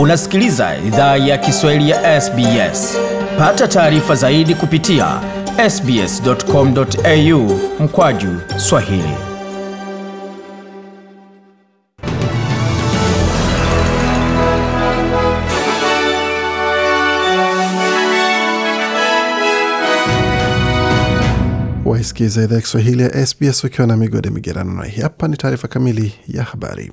Unasikiliza idhaa ya Kiswahili ya SBS. Pata taarifa zaidi kupitia sbs.com.au mkwaju Swahili. Waisikiza idhaa ya Kiswahili ya SBS ukiwa na migode migerano, na hii hapa ni taarifa kamili ya habari.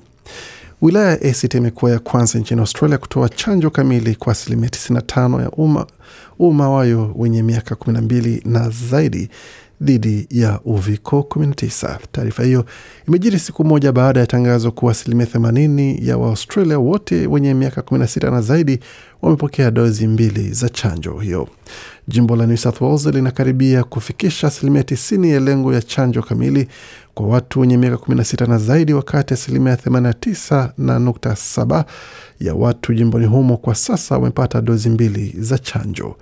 Wilaya ya ACT imekuwa ya kwanza nchini Australia kutoa chanjo kamili kwa asilimia 95 ya umma umma wayo wenye miaka 12 na zaidi dhidi ya uviko 19. Taarifa hiyo imejiri siku moja baada ya tangazo kuwa asilimia 80 ya Waaustralia wote wenye miaka 16 na zaidi wamepokea dozi mbili za chanjo hiyo. Jimbo la New South Wales linakaribia kufikisha asilimia 90 ya lengo ya chanjo kamili kwa watu wenye miaka 16 na zaidi, wakati asilimia 89 na nukta saba ya watu jimboni humo kwa sasa wamepata dozi mbili za chanjo.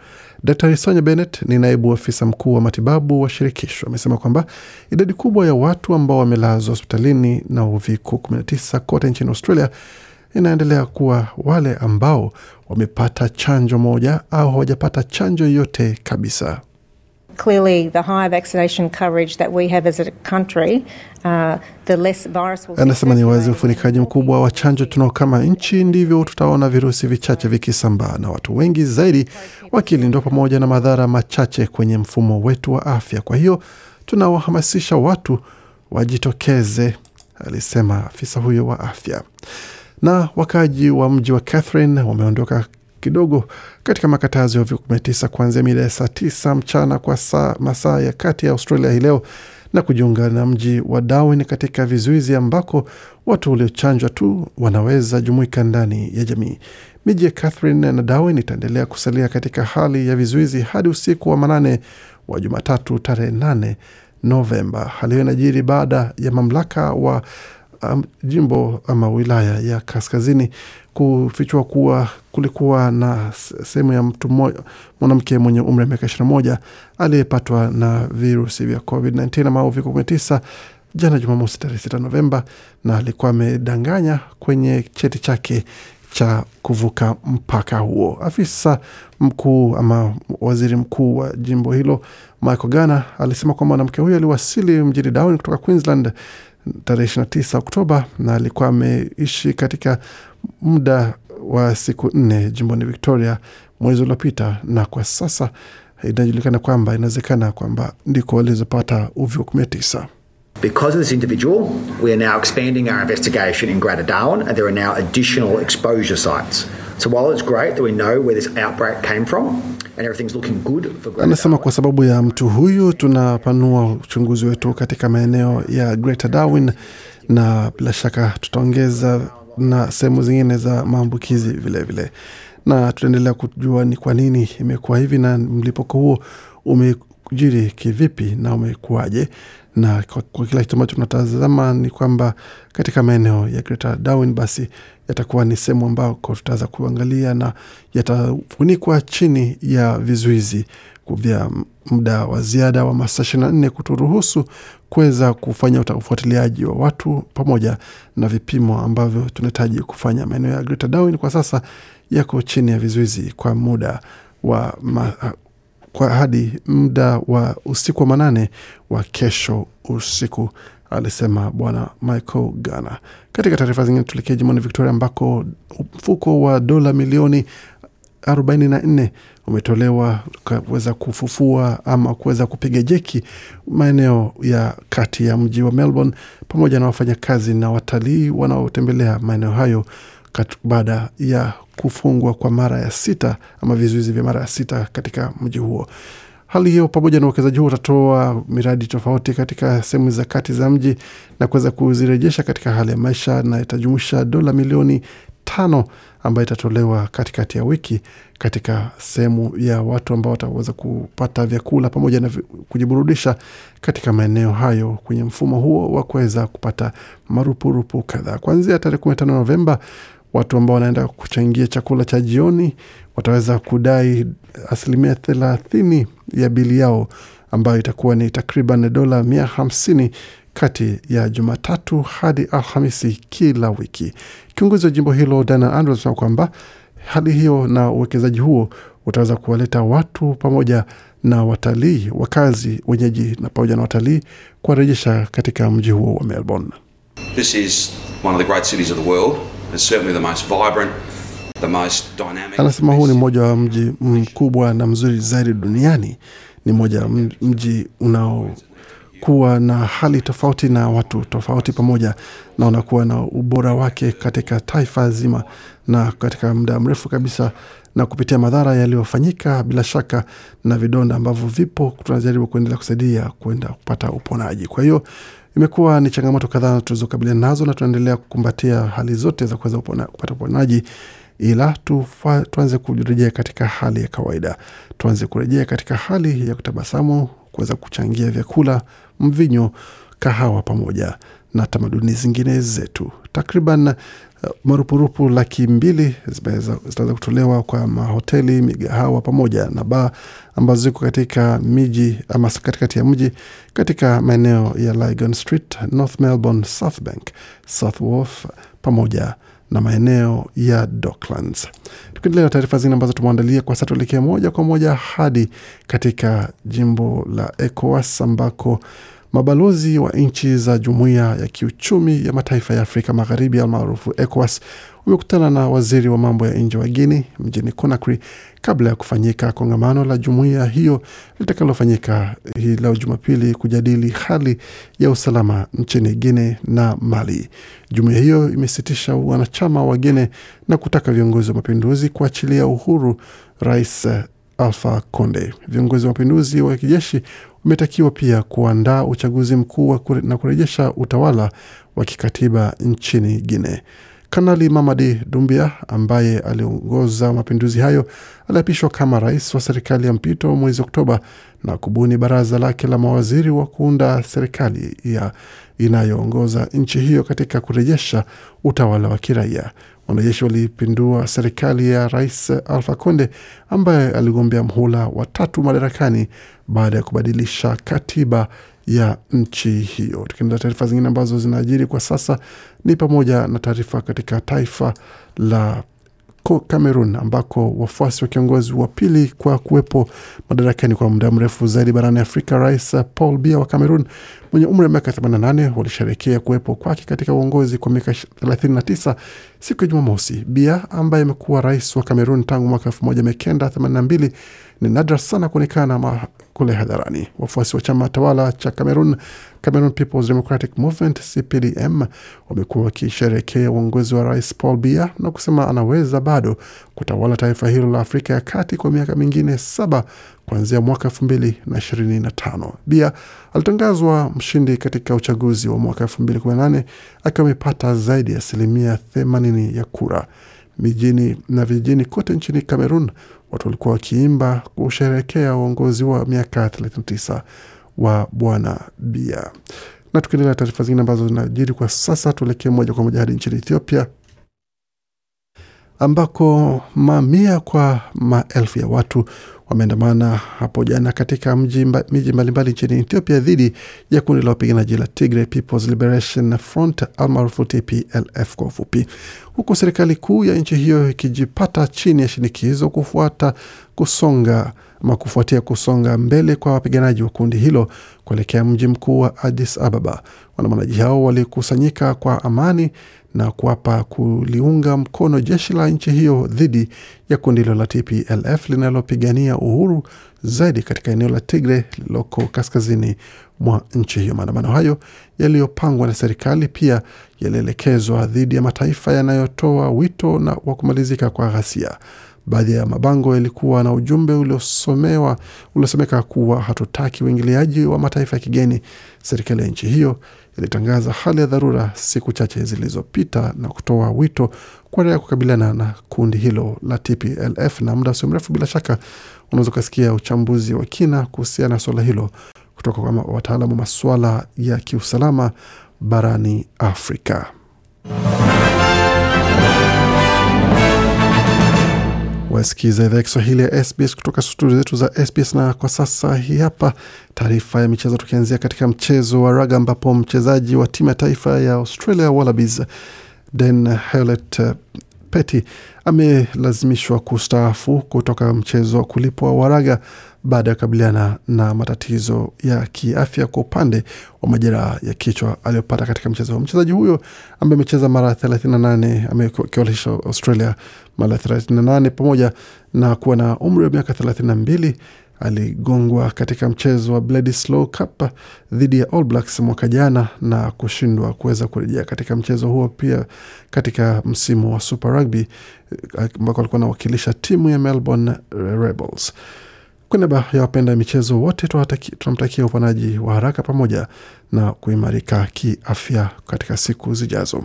Dr Sonya Bennett ni naibu afisa mkuu wa matibabu wa shirikisho, amesema kwamba idadi kubwa ya watu ambao wamelazwa hospitalini na uviko 19 kote nchini Australia inaendelea kuwa wale ambao wamepata chanjo moja au hawajapata chanjo yoyote kabisa. Clearly, the higher vaccination coverage that we have as a country, uh, the less virus will Anasema ni wazi ufunikaji mkubwa wa chanjo tunao kama nchi, ndivyo tutaona virusi vichache vikisambaa na watu wengi zaidi wakilindwa, pamoja na madhara machache kwenye mfumo wetu wa afya. Kwa hiyo tunawahamasisha watu wajitokeze, alisema afisa huyo wa afya. Na wakaaji wa mji wa Catherine wameondoka kidogo katika makatazo ya uviko-19 kuanzia mida ya saa tisa mchana kwa saa masaa ya kati ya Australia hii leo na kujiunga na mji wa Darwin katika vizuizi ambako watu waliochanjwa tu wanaweza jumuika ndani ya jamii. Miji ya Catherine na Darwin itaendelea kusalia katika hali ya vizuizi hadi usiku wa manane wa Jumatatu tarehe 8 Novemba. Hali hiyo inajiri baada ya mamlaka wa jimbo ama wilaya ya kaskazini kufichua kuwa kulikuwa na sehemu ya mtu mwanamke mwenye umri wa miaka 21 aliyepatwa na virusi vya COVID-19 ama uviko 19 jana Jumamosi tarehe 6 Novemba, na alikuwa amedanganya kwenye cheti chake cha kuvuka mpaka huo. Afisa mkuu ama waziri mkuu wa jimbo hilo Michael Gana alisema kwamba mwanamke huyo aliwasili mjini Darwin kutoka Queensland tarehe 29 Oktoba na alikuwa ameishi katika muda wa siku nne jimboni Victoria mwezi uliopita, na kwa sasa inajulikana kwamba inawezekana kwamba ndiko walizopata uviko 19. Because of this individual, we are now expanding our investigation in Greater Darwin and there are now additional exposure sites. So while it's great that we know where this outbreak came from and everything's looking good for Greater Anasema kwa sababu ya mtu huyu tunapanua uchunguzi wetu katika maeneo ya Greater Darwin, na bila shaka tutaongeza na sehemu zingine za maambukizi vilevile, na tutaendelea kujua ni kwa nini imekuwa hivi na mlipuko huo umejiri kivipi na umekuwaje. Na kwa, kwa kila kitu ambacho tunatazama ni kwamba katika maeneo ya Greater Darwin basi yatakuwa ni sehemu ambako tutaweza kuangalia na yatafunikwa chini ya vizuizi vya muda wa ziada wa masaa ishirini na nne kuturuhusu kuweza kufanya ufuatiliaji wa watu pamoja na vipimo ambavyo tunahitaji kufanya. Maeneo ya Greater Darwin kwa sasa yako chini ya vizuizi kwa muda wa ma, kwa hadi muda wa usiku wa manane wa kesho usiku, alisema Bwana Michael Gana. Katika taarifa zingine, tuelekee jimboni Victoria ambako mfuko wa dola milioni 44 umetolewa kuweza kufufua ama kuweza kupiga jeki maeneo ya kati ya mji wa Melbourne pamoja na wafanyakazi na watalii wanaotembelea maeneo hayo baada ya kufungwa kwa mara ya sita ama vizuizi vya mara ya sita katika mji huo. Hali hiyo pamoja na uwekezaji huo utatoa miradi tofauti katika sehemu za kati za mji na kuweza kuzirejesha katika hali ya maisha, na itajumuisha dola milioni tano ambayo itatolewa katikati ya wiki katika sehemu ya watu ambao wataweza kupata vyakula pamoja na kujiburudisha katika maeneo hayo kwenye mfumo huo wa kuweza kupata marupurupu kadhaa kuanzia tarehe 15 Novemba. Watu ambao wanaenda kuchangia chakula cha jioni wataweza kudai asilimia thelathini ya bili yao ambayo itakuwa ni takriban dola mia hamsini kati ya Jumatatu hadi Alhamisi kila wiki. Kiongozi wa jimbo hilo Dana Andrews anasema kwamba hali hiyo na uwekezaji huo utaweza kuwaleta watu pamoja na watalii, wakazi wenyeji na pamoja na watalii kuwarejesha katika mji huo wa Melbourne. This is one of the great cities of the world. It's certainly the most vibrant, the most dynamic. Anasema huu ni mmoja wa mji mkubwa na mzuri zaidi duniani. Ni mmoja wa mji unaokuwa na hali tofauti na watu tofauti pamoja, na unakuwa na ubora wake katika taifa zima na katika muda mrefu kabisa, na kupitia madhara yaliyofanyika bila shaka na vidonda ambavyo vipo, tunajaribu kuendelea kusaidia kuenda kupata uponaji. Kwa hiyo imekuwa ni changamoto kadhaa tulizokabiliana nazo na tunaendelea kukumbatia hali zote za kuweza upona, kupata uponaji ila tuanze kurejea katika hali ya kawaida, tuanze kurejea katika hali ya kutabasamu, kuweza kuchangia vyakula, mvinyo, kahawa pamoja na tamaduni zingine zetu. Takriban uh, marupurupu laki mbili zitaweza kutolewa kwa mahoteli, migahawa pamoja na baa ambazo ziko katika miji ama katikati ya mji katika maeneo ya Lygon Street, North Melbourne, South Bank, South Wharf pamoja na maeneo ya Docklands. Tukiendelea na taarifa zingine ambazo tumeandalia kwa sasa, tuelekee moja kwa moja hadi katika jimbo la ECOWAS ambako mabalozi wa nchi za jumuiya ya kiuchumi ya mataifa ya Afrika Magharibi almaarufu ECOWAS wamekutana na waziri wa mambo ya nje wa Guini mjini Conakry kabla ya kufanyika kongamano la jumuiya hiyo litakalofanyika hii leo Jumapili kujadili hali ya usalama nchini Guine na Mali. Jumuiya hiyo imesitisha wanachama wa Guine na kutaka viongozi wa mapinduzi kuachilia uhuru Rais Alpha Conde. Viongozi wa mapinduzi wa kijeshi wametakiwa pia kuandaa uchaguzi mkuu na kurejesha utawala wa kikatiba nchini Guine. Kanali Mamadi Dumbia ambaye aliongoza mapinduzi hayo aliapishwa kama rais wa serikali ya mpito mwezi Oktoba na kubuni baraza lake la mawaziri wa kuunda serikali ya inayoongoza nchi hiyo katika kurejesha utawala wa kiraia. Wanajeshi walipindua serikali ya rais Alpha Conde ambaye aligombea mhula wa tatu madarakani baada ya kubadilisha katiba ya nchi hiyo. Tukiendelea taarifa zingine ambazo zinaajiri kwa sasa ni pamoja na taarifa katika taifa la Cameroon ambako wafuasi wa kiongozi wa pili kwa kuwepo madarakani kwa muda mrefu zaidi barani Afrika, Rais Paul Biya wa Cameroon mwenye umri wa miaka 88 walisherekea kuwepo kwake katika uongozi kwa miaka 39 siku ya Jumamosi. Biya ambaye amekuwa rais wa Cameroon tangu mwaka 1982 ni nadra sana kuonekana kule hadharani. Wafuasi wa chama tawala cha Cameroon, Cameroon People's Democratic Movement CPDM, wamekuwa wakisherekea uongozi wa rais Paul Biya na kusema anaweza bado kutawala taifa hilo la Afrika ya kati kwa miaka mingine saba kuanzia mwaka elfu mbili na ishirini na tano. Bia alitangazwa mshindi katika uchaguzi wa mwaka elfu mbili kumi na nane akiwa amepata zaidi ya asilimia themanini ya kura. Mijini na vijijini kote nchini Cameroon watu walikuwa wakiimba kusherekea uongozi wa miaka 39 wa bwana Bia. Na tukiendelea taarifa zingine ambazo zinajiri kwa sasa, tuelekee moja kwa moja hadi nchini Ethiopia ambako mamia kwa maelfu ya watu wameandamana hapo jana katika miji mbalimbali nchini Ethiopia dhidi ya kundi la wapiganaji la Tigray People's Liberation Front almaarufu TPLF kwa ufupi, huku serikali kuu ya nchi hiyo ikijipata chini ya shinikizo kufuata kusonga ama kufuatia kusonga mbele kwa wapiganaji wa kundi hilo kuelekea mji mkuu wa Addis Ababa. Waandamanaji hao walikusanyika kwa amani na kuapa kuliunga mkono jeshi la nchi hiyo dhidi ya kundi hilo la TPLF linalopigania uhuru zaidi katika eneo la Tigre lililoko kaskazini mwa nchi hiyo. Maandamano hayo yaliyopangwa na serikali pia yalielekezwa dhidi ya mataifa yanayotoa wito na wa kumalizika kwa ghasia. Baadhi ya mabango yalikuwa na ujumbe uliosomewa uliosomeka kuwa hatutaki uingiliaji wa mataifa ya kigeni. Serikali ya nchi hiyo ilitangaza hali ya dharura siku chache zilizopita na kutoa wito kuendelea kukabiliana na kundi hilo la TPLF, na muda usio mrefu, bila shaka unaweza ukasikia uchambuzi wa kina kuhusiana na suala hilo kutoka kwa wataalamu wa masuala ya kiusalama barani Afrika. Unasikiza idhaa ya Kiswahili ya SBS kutoka studio zetu za SBS, na kwa sasa hii hapa taarifa ya michezo, tukianzia katika mchezo wa raga ambapo mchezaji wa timu ya taifa ya Australia Wallabies Dan Hewlett uh, Petty amelazimishwa kustaafu kutoka mchezo wa kulipwa wa raga baada ya kukabiliana na matatizo ya kiafya kwa upande wa majeraha ya kichwa aliyopata katika mchezo huo. Mchezaji huyo ambaye amecheza mara 38 amekiwalisha Australia mara 38 pamoja na kuwa na umri wa miaka 32 aligongwa katika mchezo wa Bledisloe Cup dhidi ya All Blacks mwaka jana na kushindwa kuweza kurejea katika mchezo huo, pia katika msimu wa Super Rugby ambako alikuwa anawakilisha timu ya Melbourne Rebels. Kwa niaba ya wapenda michezo wote tunamtakia upanaji wa haraka pamoja na kuimarika kiafya katika siku zijazo.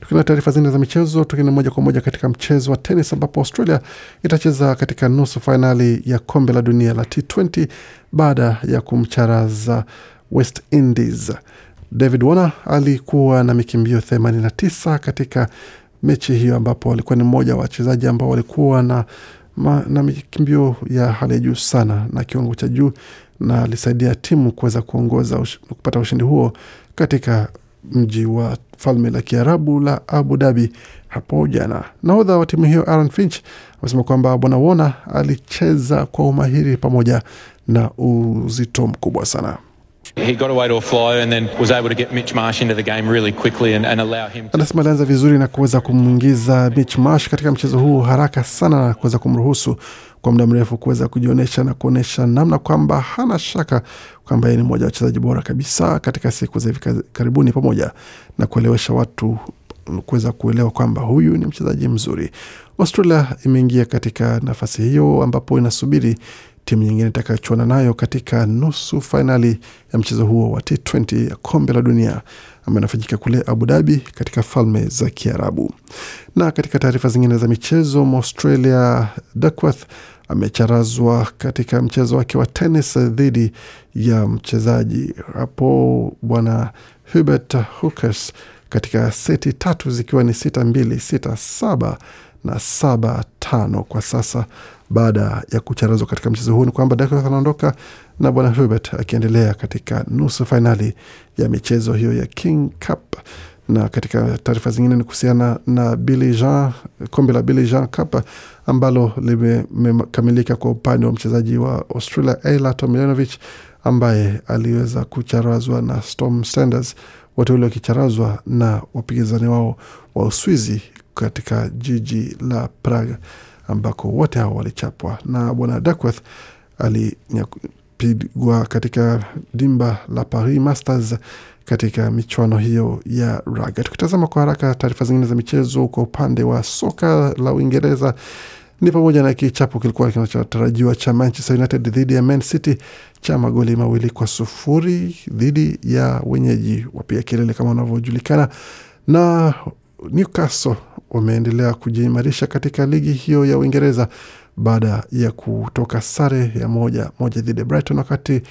Tukienda taarifa zingine za michezo, tukienda moja kwa moja katika mchezo wa tenis ambapo Australia itacheza katika nusu fainali ya kombe la dunia la T20 baada ya kumcharaza West Indies. David Warner alikuwa na mikimbio 89 katika mechi hiyo, ambapo alikuwa ni mmoja wa wachezaji ambao walikuwa na ma, na mikimbio ya hali ya juu sana na kiwango cha juu na alisaidia timu kuweza kuongoza ush, kupata ushindi huo katika mji wa falme la Kiarabu la Abu Dhabi hapo jana. Nahodha wa timu hiyo Aaron Finch amesema kwamba bwana Wona alicheza kwa umahiri pamoja na uzito mkubwa sana. Anasema alianza vizuri na kuweza kumwingiza Mitch Marsh katika mchezo huu haraka sana na kuweza kumruhusu kwa muda mrefu kuweza kujionyesha na kuonyesha namna kwamba hana shaka kwamba yeye ni mmoja wa wachezaji bora kabisa katika siku za hivi karibuni, pamoja na kuelewesha watu kuweza kuelewa kwamba huyu ni mchezaji mzuri. Australia imeingia katika nafasi hiyo ambapo inasubiri timu nyingine itakayochuana nayo katika nusu fainali ya mchezo huo wa T20 ya kombe la dunia ambayo inafanyika kule Abu Dhabi katika falme za Kiarabu. Na katika taarifa zingine za michezo, Australia Duckworth amecharazwa katika mchezo wake wa tenis dhidi ya mchezaji hapo bwana Hubert Hurkacz katika seti tatu zikiwa ni sita mbili, sita saba na saba tano kwa sasa. Baada ya kucharazwa katika mchezo huu, ni kwamba Duckworth anaondoka na bwana Herbert akiendelea katika nusu fainali ya michezo hiyo ya King Cup. Na katika taarifa zingine ni kuhusiana na Billy Jean, kombe la Billy Jean Cup ambalo limekamilika kwa upande wa mchezaji wa Australia Ayla Tomljanovic ambaye aliweza kucharazwa na Storm Sanders, wote wale wakicharazwa na wapigizani wao wa Uswizi katika jiji la Prague ambako wote hao walichapwa. Na bwana Duckworth alipigwa katika dimba la Paris Masters katika michuano hiyo ya raga. Tukitazama kwa haraka taarifa zingine za michezo kwa upande wa soka la Uingereza ni pamoja na kichapo kilikuwa kinachotarajiwa cha Manchester United dhidi ya Man City cha magoli mawili kwa sufuri dhidi ya wenyeji. Wapiga kelele kama wanavyojulikana, na Newcastle wameendelea kujiimarisha katika ligi hiyo ya Uingereza baada ya kutoka sare ya moja moja dhidi ya Brighton, wakati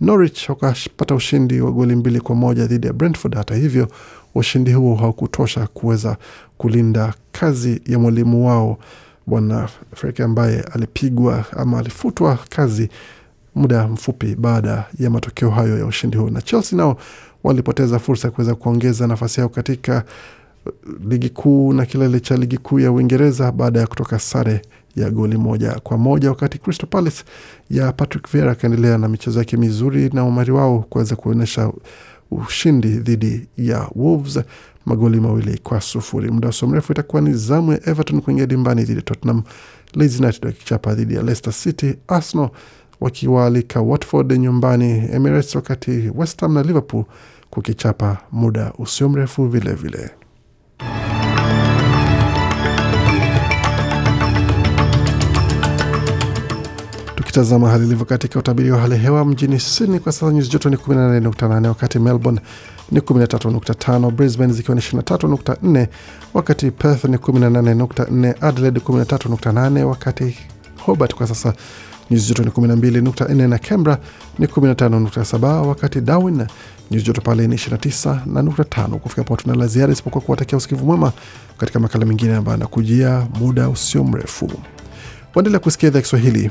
Norwich wakapata ushindi wa goli mbili kwa moja dhidi ya Brentford. Hata hivyo, ushindi huo haukutosha kuweza kulinda kazi ya mwalimu wao bwana Freke ambaye alipigwa ama alifutwa kazi muda mfupi baada ya matokeo hayo ya ushindi huo. Na Chelsea nao walipoteza fursa ya kuweza kuongeza nafasi yao katika ligi kuu na kilele cha ligi kuu ya Uingereza baada ya kutoka sare ya goli moja kwa moja, wakati Crystal Palace ya Patrick Vieira akaendelea na michezo yake mizuri na umari wao kuweza kuonyesha ushindi dhidi ya Wolves magoli mawili kwa sufuri. Muda usio mrefu itakuwa ni zamu ya Everton kuingia dimbani dhidi ya Tottenham, Leeds United wakichapa dhidi ya Leicester City, Arsenal wakiwaalika Watford nyumbani. Emirates, wakati West Ham na Liverpool kukichapa muda usio mrefu vilevile Tukitazama hali ilivyo katika utabiri wa hali hewa mjini Sydney kwa sasa nyuzi joto ni 18.8, wakati Melbourne ni 13.5, Brisbane zikiwa ni 23.4, wakati Perth ni 18.4, Adelaide 13.8, wakati Hobart kwa sasa nyuzi joto ni 12.4 na Canberra ni 15.7, wakati Darwin nyuzi joto pale ni 29 na nukta tano. Kufika hapo tuna la ziada isipokuwa kuwatakia usikivu mwema katika makala mengine ambayo anakujia muda usio mrefu. Waendelea kusikia idhaa Kiswahili